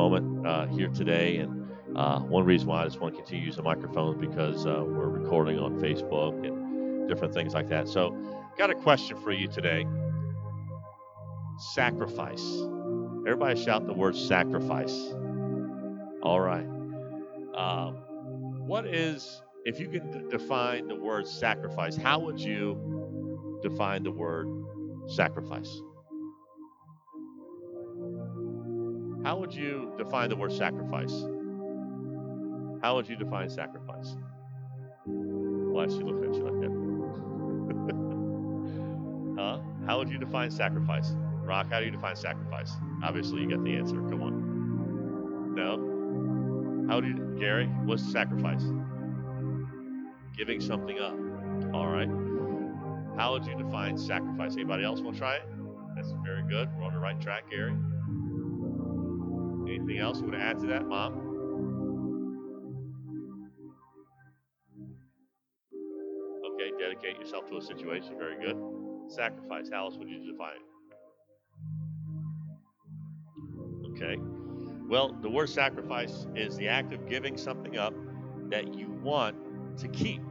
moment uh, here today. And uh, one reason why I just want to continue using microphones because uh, we're recording on Facebook and different things like that. So, got a question for you today. Sacrifice. Everybody shout the word sacrifice. All right. Um, what is, if you could d- define the word sacrifice, how would you define the word sacrifice? How would you define the word sacrifice? How would you define sacrifice? Why is she looking at you like that? huh? How would you define sacrifice? Rock, how do you define sacrifice? Obviously, you got the answer. Come on. No? How do you, Gary, what's sacrifice? Giving something up. All right. How would you define sacrifice? Anybody else want to try it? That's very good. We're on the right track, Gary. Anything else you want to add to that, Mom? Okay, dedicate yourself to a situation. Very good. Sacrifice. How else would you define it? Okay. Well, the word sacrifice is the act of giving something up that you want to keep,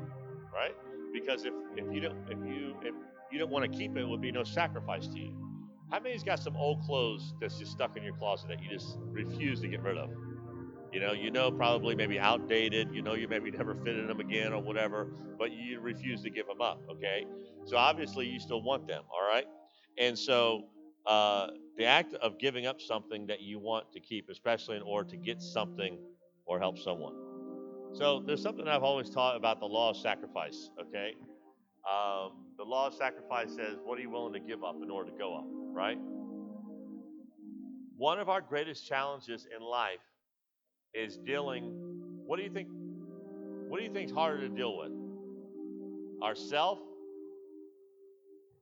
right? Because if, if you don't if you if you don't want to keep it, it would be no sacrifice to you. How many's got some old clothes that's just stuck in your closet that you just refuse to get rid of? You know, you know, probably maybe outdated. You know, you maybe never fit in them again or whatever, but you refuse to give them up. Okay, so obviously you still want them. All right, and so uh, the act of giving up something that you want to keep, especially in order to get something or help someone. So there's something I've always taught about the law of sacrifice. Okay, um, the law of sacrifice says, what are you willing to give up in order to go up? Right. One of our greatest challenges in life is dealing what do you think what do you think is harder to deal with? Ourself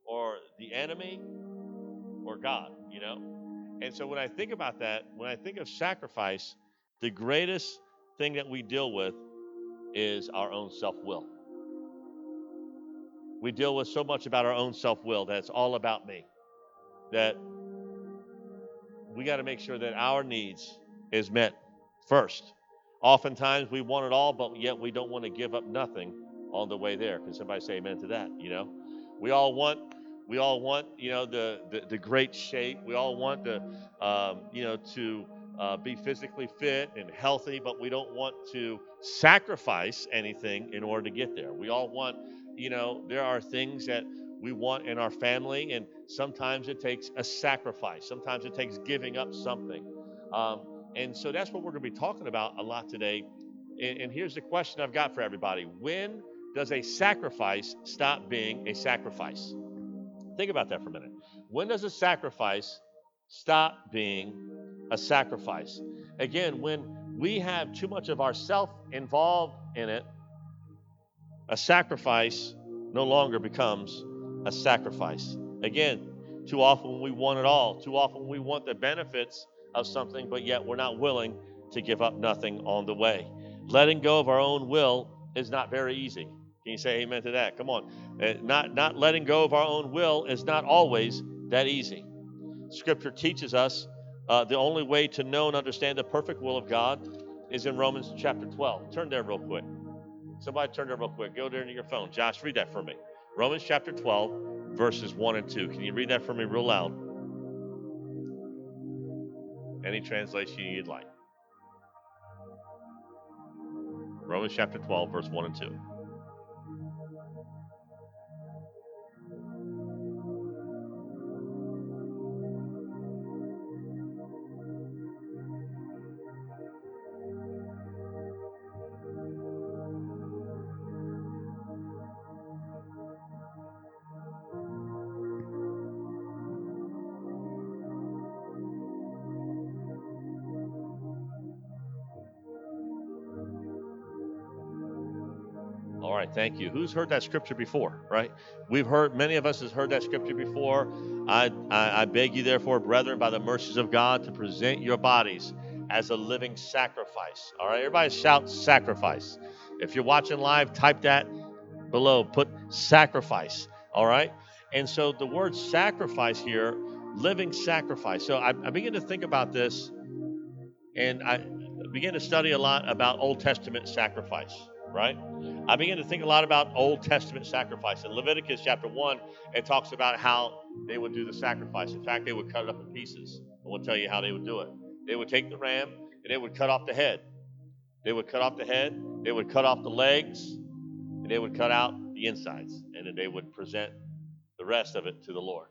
or the enemy or god you know? And so when i think about that when i think of sacrifice the greatest thing that we deal with is our own self-will. We deal with so much about our own self-will that it's all about me that we got to make sure that our needs is met first. Oftentimes we want it all, but yet we don't want to give up nothing on the way there. Can somebody say amen to that? You know, we all want, we all want, you know, the the, the great shape. We all want to, um, you know, to uh, be physically fit and healthy, but we don't want to sacrifice anything in order to get there. We all want, you know, there are things that we want in our family, and sometimes it takes a sacrifice. Sometimes it takes giving up something. Um, and so that's what we're going to be talking about a lot today. And, and here's the question I've got for everybody When does a sacrifice stop being a sacrifice? Think about that for a minute. When does a sacrifice stop being a sacrifice? Again, when we have too much of ourself involved in it, a sacrifice no longer becomes a sacrifice. Again, too often we want it all. Too often we want the benefits of something, but yet we're not willing to give up nothing on the way. Letting go of our own will is not very easy. Can you say amen to that? Come on. Uh, not, not letting go of our own will is not always that easy. Scripture teaches us uh, the only way to know and understand the perfect will of God is in Romans chapter 12. Turn there real quick. Somebody turn there real quick. Go there into your phone. Josh, read that for me. Romans chapter 12, verses 1 and 2. Can you read that for me real loud? Any translation you'd like. Romans chapter 12, verse 1 and 2. Right, thank you. Who's heard that scripture before, right? We've heard, many of us has heard that scripture before. I, I, I beg you, therefore, brethren, by the mercies of God, to present your bodies as a living sacrifice. All right, everybody shout sacrifice. If you're watching live, type that below. Put sacrifice. All right, and so the word sacrifice here, living sacrifice. So I, I begin to think about this and I begin to study a lot about Old Testament sacrifice, right? I began to think a lot about Old Testament sacrifice. In Leviticus chapter 1, it talks about how they would do the sacrifice. In fact, they would cut it up in pieces. I will tell you how they would do it. They would take the ram and they would cut off the head. They would cut off the head, they would cut off the legs, and they would cut out the insides, and then they would present the rest of it to the Lord.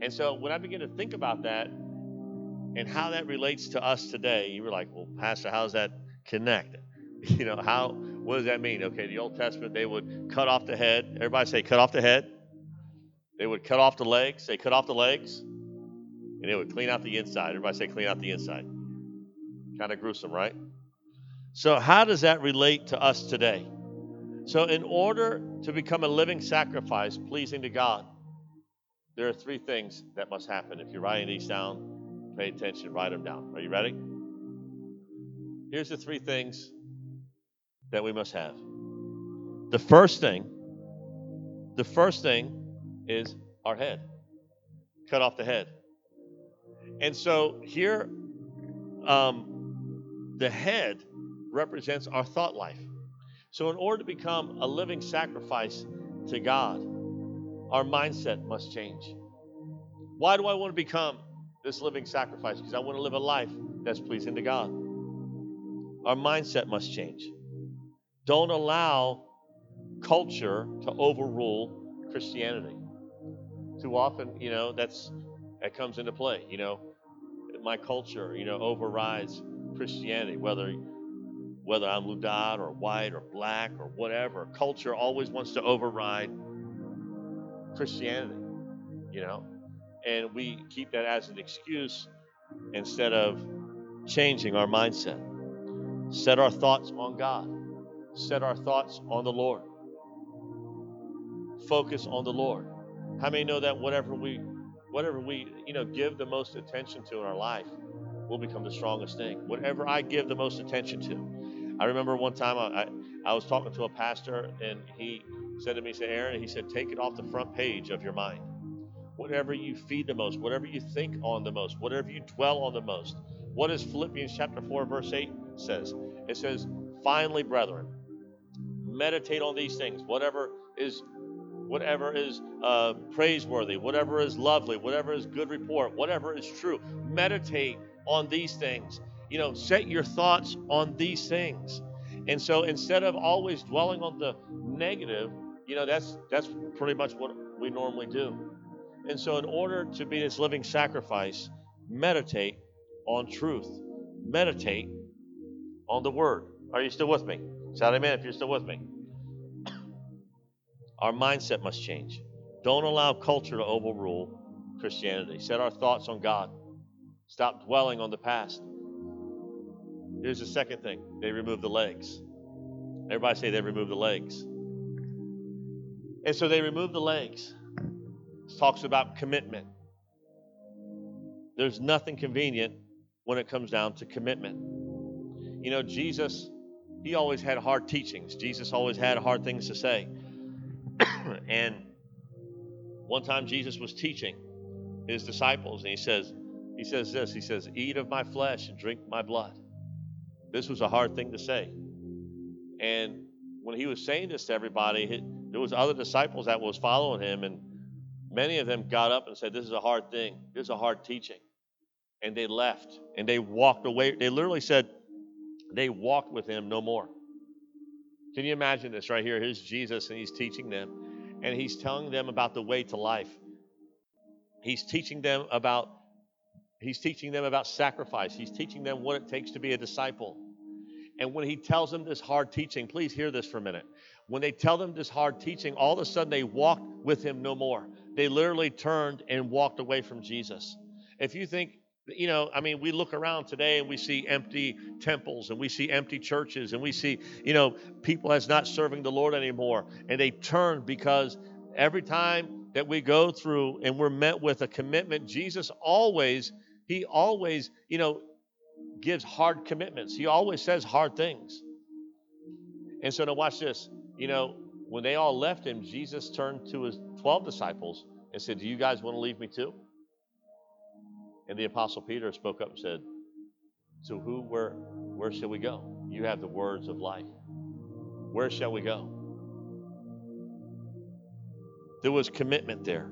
And so when I began to think about that and how that relates to us today, you were like, well, Pastor, how does that connect? You know, how, what does that mean? Okay, the Old Testament, they would cut off the head. Everybody say, cut off the head. They would cut off the legs. They cut off the legs. And they would clean out the inside. Everybody say, clean out the inside. Kind of gruesome, right? So, how does that relate to us today? So, in order to become a living sacrifice pleasing to God, there are three things that must happen. If you're writing these down, pay attention, write them down. Are you ready? Here's the three things that we must have. The first thing, the first thing is our head. Cut off the head. And so here, um, the head represents our thought life. So, in order to become a living sacrifice to God, our mindset must change. Why do I want to become this living sacrifice? Because I want to live a life that's pleasing to God. Our mindset must change. Don't allow culture to overrule Christianity. Too often, you know, that's that comes into play. You know, my culture, you know, overrides Christianity, whether whether I'm Ludad or white or black or whatever. Culture always wants to override Christianity, you know, and we keep that as an excuse instead of changing our mindset. Set our thoughts on God set our thoughts on the Lord. Focus on the Lord. How many know that whatever we whatever we, you know, give the most attention to in our life will become the strongest thing. Whatever I give the most attention to. I remember one time I, I, I was talking to a pastor and he said to me, he said, Aaron, he said, take it off the front page of your mind. Whatever you feed the most, whatever you think on the most, whatever you dwell on the most. What does Philippians chapter 4, verse 8 says? It says, Finally, brethren, meditate on these things. Whatever is whatever is uh, praiseworthy, whatever is lovely, whatever is good report, whatever is true. Meditate on these things. You know, set your thoughts on these things. And so instead of always dwelling on the negative, you know, that's that's pretty much what we normally do. And so in order to be this living sacrifice, meditate on truth. Meditate on the word. Are you still with me? Shout amen if you're still with me. Our mindset must change. Don't allow culture to overrule Christianity. Set our thoughts on God. Stop dwelling on the past. Here's the second thing they remove the legs. Everybody say they remove the legs. And so they remove the legs. It talks about commitment. There's nothing convenient when it comes down to commitment. You know, Jesus he always had hard teachings. Jesus always had hard things to say. and one time Jesus was teaching his disciples, and he says, he says this, he says, eat of my flesh and drink my blood. This was a hard thing to say. And when he was saying this to everybody, there was other disciples that was following him, and many of them got up and said, This is a hard thing. This is a hard teaching. And they left and they walked away. They literally said, they walked with him no more. Can you imagine this right here? Here's Jesus, and he's teaching them, and he's telling them about the way to life. He's teaching them about he's teaching them about sacrifice. He's teaching them what it takes to be a disciple. And when he tells them this hard teaching, please hear this for a minute. When they tell them this hard teaching, all of a sudden they walked with him no more. They literally turned and walked away from Jesus. If you think you know, I mean, we look around today and we see empty temples and we see empty churches and we see, you know, people as not serving the Lord anymore. And they turn because every time that we go through and we're met with a commitment, Jesus always, he always, you know, gives hard commitments. He always says hard things. And so now watch this. You know, when they all left him, Jesus turned to his 12 disciples and said, Do you guys want to leave me too? And the Apostle Peter spoke up and said, So who where where shall we go? You have the words of life. Where shall we go? There was commitment there.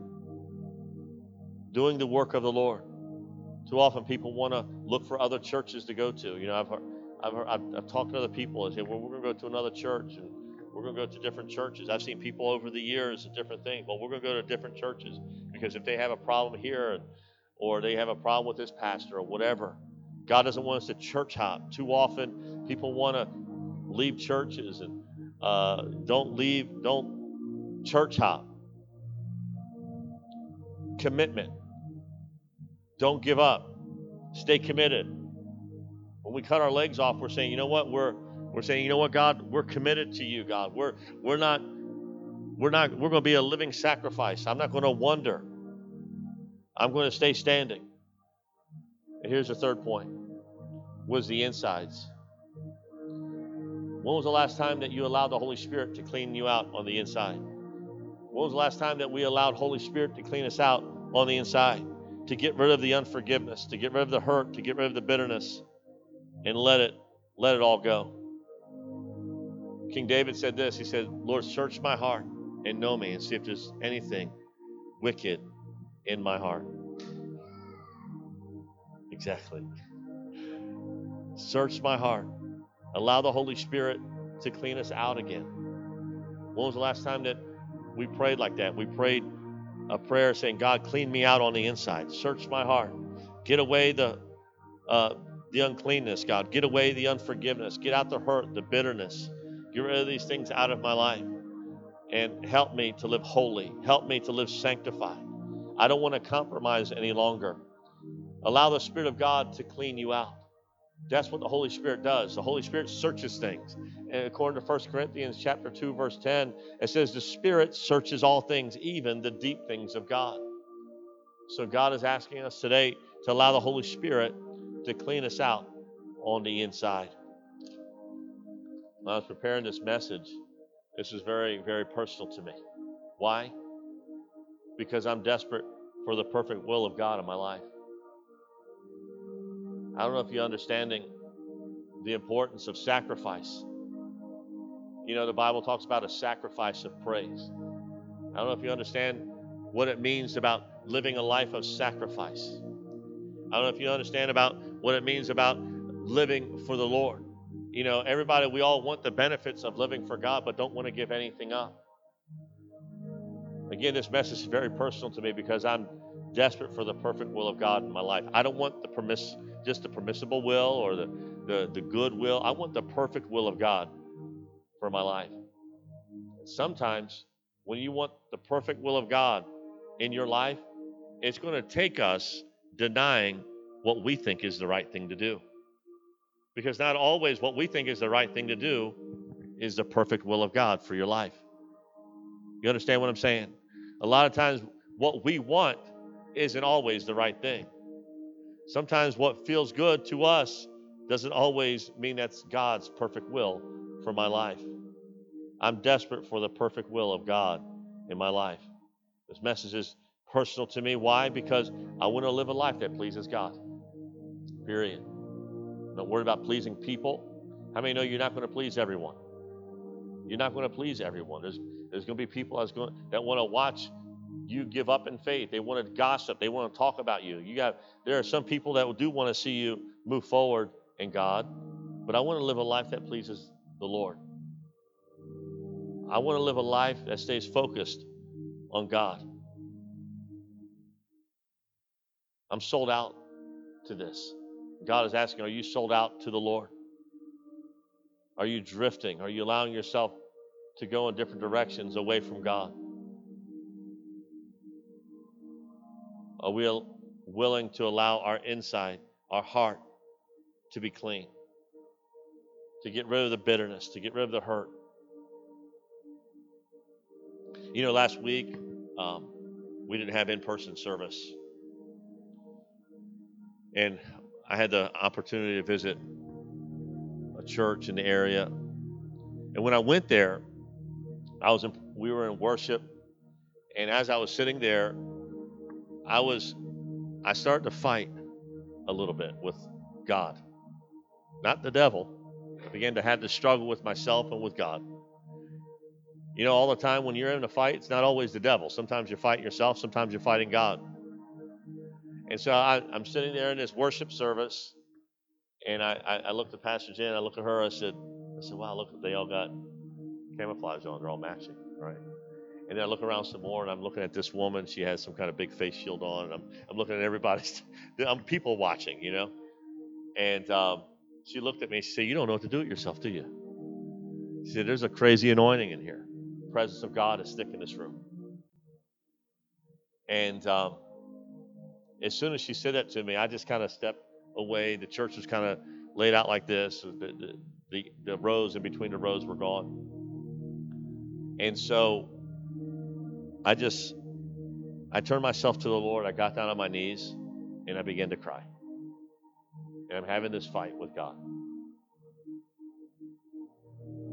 Doing the work of the Lord. Too often people want to look for other churches to go to. You know, I've heard, I've, heard, I've, I've talked to other people and say, well, we're going to go to another church and we're going to go to different churches. I've seen people over the years and different things. Well, we're going to go to different churches because if they have a problem here or they have a problem with this pastor or whatever, God doesn't want us to church hop. Too often people want to leave churches and uh, don't leave, don't church hop. Commitment. Don't give up. Stay committed. When we cut our legs off, we're saying, you know what? We're we're saying, you know what, God, we're committed to you, God. We're we're not we're not we're going to be a living sacrifice. I'm not going to wonder. I'm going to stay standing. And here's the third point. Was the insides. When was the last time that you allowed the Holy Spirit to clean you out on the inside? When was the last time that we allowed Holy Spirit to clean us out on the inside? To get rid of the unforgiveness, to get rid of the hurt, to get rid of the bitterness, and let it let it all go. King David said this. He said, Lord, search my heart and know me and see if there's anything wicked in my heart. Exactly. Search my heart. Allow the Holy Spirit to clean us out again. When was the last time that we prayed like that? We prayed a prayer saying, God, clean me out on the inside. Search my heart. Get away the uh, the uncleanness, God. Get away the unforgiveness. Get out the hurt, the bitterness. Get rid of these things out of my life. And help me to live holy. Help me to live sanctified. I don't want to compromise any longer. Allow the Spirit of God to clean you out. That's what the Holy Spirit does. The Holy Spirit searches things. And according to 1 Corinthians chapter 2 verse 10, it says the Spirit searches all things, even the deep things of God. So God is asking us today to allow the Holy Spirit to clean us out on the inside. When I was preparing this message, this is very, very personal to me. Why? Because I'm desperate for the perfect will of God in my life. I don't know if you're understanding the importance of sacrifice. You know, the Bible talks about a sacrifice of praise. I don't know if you understand what it means about living a life of sacrifice. I don't know if you understand about what it means about living for the Lord. You know, everybody, we all want the benefits of living for God, but don't want to give anything up. Again, this message is very personal to me because I'm desperate for the perfect will of God in my life. I don't want the permiss just the permissible will or the, the, the good will. I want the perfect will of God for my life. Sometimes when you want the perfect will of God in your life, it's going to take us denying what we think is the right thing to do. Because not always what we think is the right thing to do is the perfect will of God for your life. You understand what I'm saying? A lot of times, what we want isn't always the right thing. Sometimes what feels good to us doesn't always mean that's God's perfect will for my life. I'm desperate for the perfect will of God in my life. This message is personal to me. Why? Because I want to live a life that pleases God. Period. I'm not worried about pleasing people. How many know you're not going to please everyone? You're not going to please everyone. There's there's going to be people that's going that want to watch you give up in faith. They want to gossip. They want to talk about you. You got there are some people that do want to see you move forward in God, but I want to live a life that pleases the Lord. I want to live a life that stays focused on God. I'm sold out to this. God is asking, are you sold out to the Lord? Are you drifting? Are you allowing yourself to go in different directions away from God? Are we willing to allow our inside, our heart, to be clean? To get rid of the bitterness, to get rid of the hurt. You know, last week um, we didn't have in person service. And I had the opportunity to visit a church in the area. And when I went there, I was in, we were in worship, and as I was sitting there, I was I started to fight a little bit with God. not the devil. I began to have this struggle with myself and with God. You know, all the time when you're in a fight, it's not always the devil. Sometimes you're fighting yourself, sometimes you're fighting God. And so I, am sitting there in this worship service, and I, I, I looked at Pastor Jen, I looked at her, I said, I said, wow, look, they all got camouflage on, they're all matching, right? And then I look around some more, and I'm looking at this woman. She has some kind of big face shield on, and I'm, I'm looking at everybody. I'm people watching, you know. And um, she looked at me. She said, "You don't know what to do with yourself, do you?" She said, "There's a crazy anointing in here. The presence of God is thick in this room." And um, as soon as she said that to me, I just kind of stepped away. The church was kind of laid out like this. The, the, the, the rows in between the rows were gone. And so I just, I turned myself to the Lord. I got down on my knees and I began to cry. And I'm having this fight with God.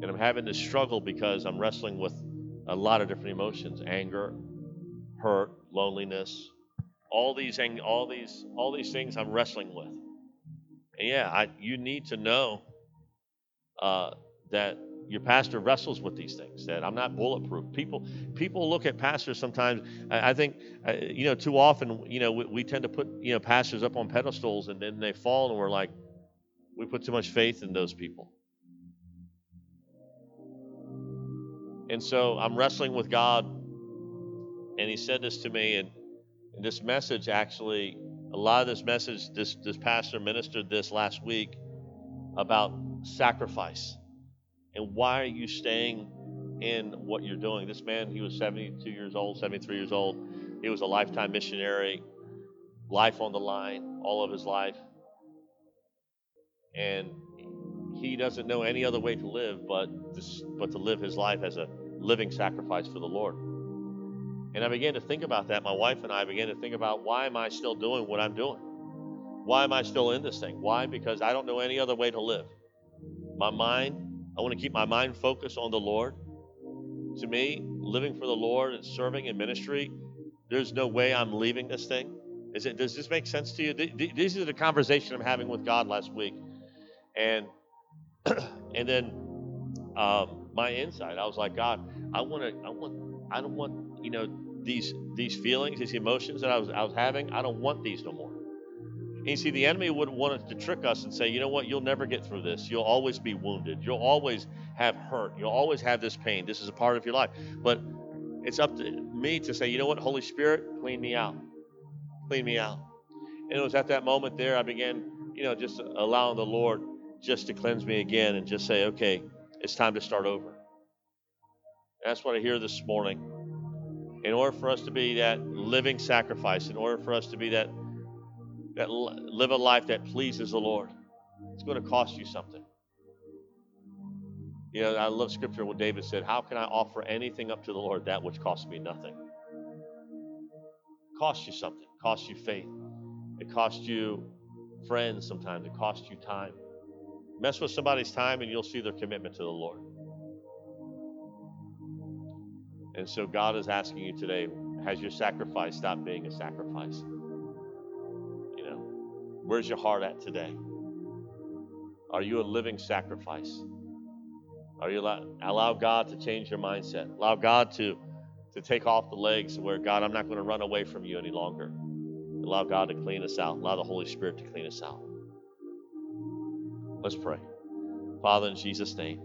And I'm having this struggle because I'm wrestling with a lot of different emotions anger, hurt, loneliness, all these all these all these things I'm wrestling with. And yeah, I, you need to know uh, that your pastor wrestles with these things that i'm not bulletproof. People people look at pastors sometimes i, I think uh, you know too often you know we, we, tend to put you know pastors up on pedestals and then they fall and we're like we put too much faith in those people. And so i'm wrestling with god and he said this to me and, and this message actually a lot of this message this this pastor ministered this last week about sacrifice and why are you staying in what you're doing? This man, he was 72 years old, 73 years old. He was a lifetime missionary, life on the line, all of his life. And he doesn't know any other way to live but to, but to live his life as a living sacrifice for the Lord. And I began to think about that. My wife and I began to think about why am I still doing what I'm doing? Why am I still in this thing? Why? Because I don't know any other way to live. My mind I want to keep my mind focused on the Lord. To me, living for the Lord and serving in ministry, there's no way I'm leaving this thing. Is it? Does this make sense to you? These are the conversation I'm having with God last week, and and then um, my insight, I was like, God, I want to, I want, I don't want, you know, these these feelings, these emotions that I was I was having. I don't want these no more. And you see, the enemy would want to trick us and say, you know what, you'll never get through this. You'll always be wounded. You'll always have hurt. You'll always have this pain. This is a part of your life. But it's up to me to say, you know what, Holy Spirit, clean me out. Clean me out. And it was at that moment there I began, you know, just allowing the Lord just to cleanse me again and just say, okay, it's time to start over. And that's what I hear this morning. In order for us to be that living sacrifice, in order for us to be that that live a life that pleases the Lord. It's going to cost you something. You know, I love scripture when David said, How can I offer anything up to the Lord that which costs me nothing? It costs you something. It costs you faith. It costs you friends sometimes. It costs you time. Mess with somebody's time and you'll see their commitment to the Lord. And so God is asking you today, has your sacrifice stopped being a sacrifice? Where's your heart at today? Are you a living sacrifice? Are you allow, allow God to change your mindset? Allow God to, to take off the legs where God, I'm not going to run away from you any longer. Allow God to clean us out. Allow the Holy Spirit to clean us out. Let's pray. Father, in Jesus' name.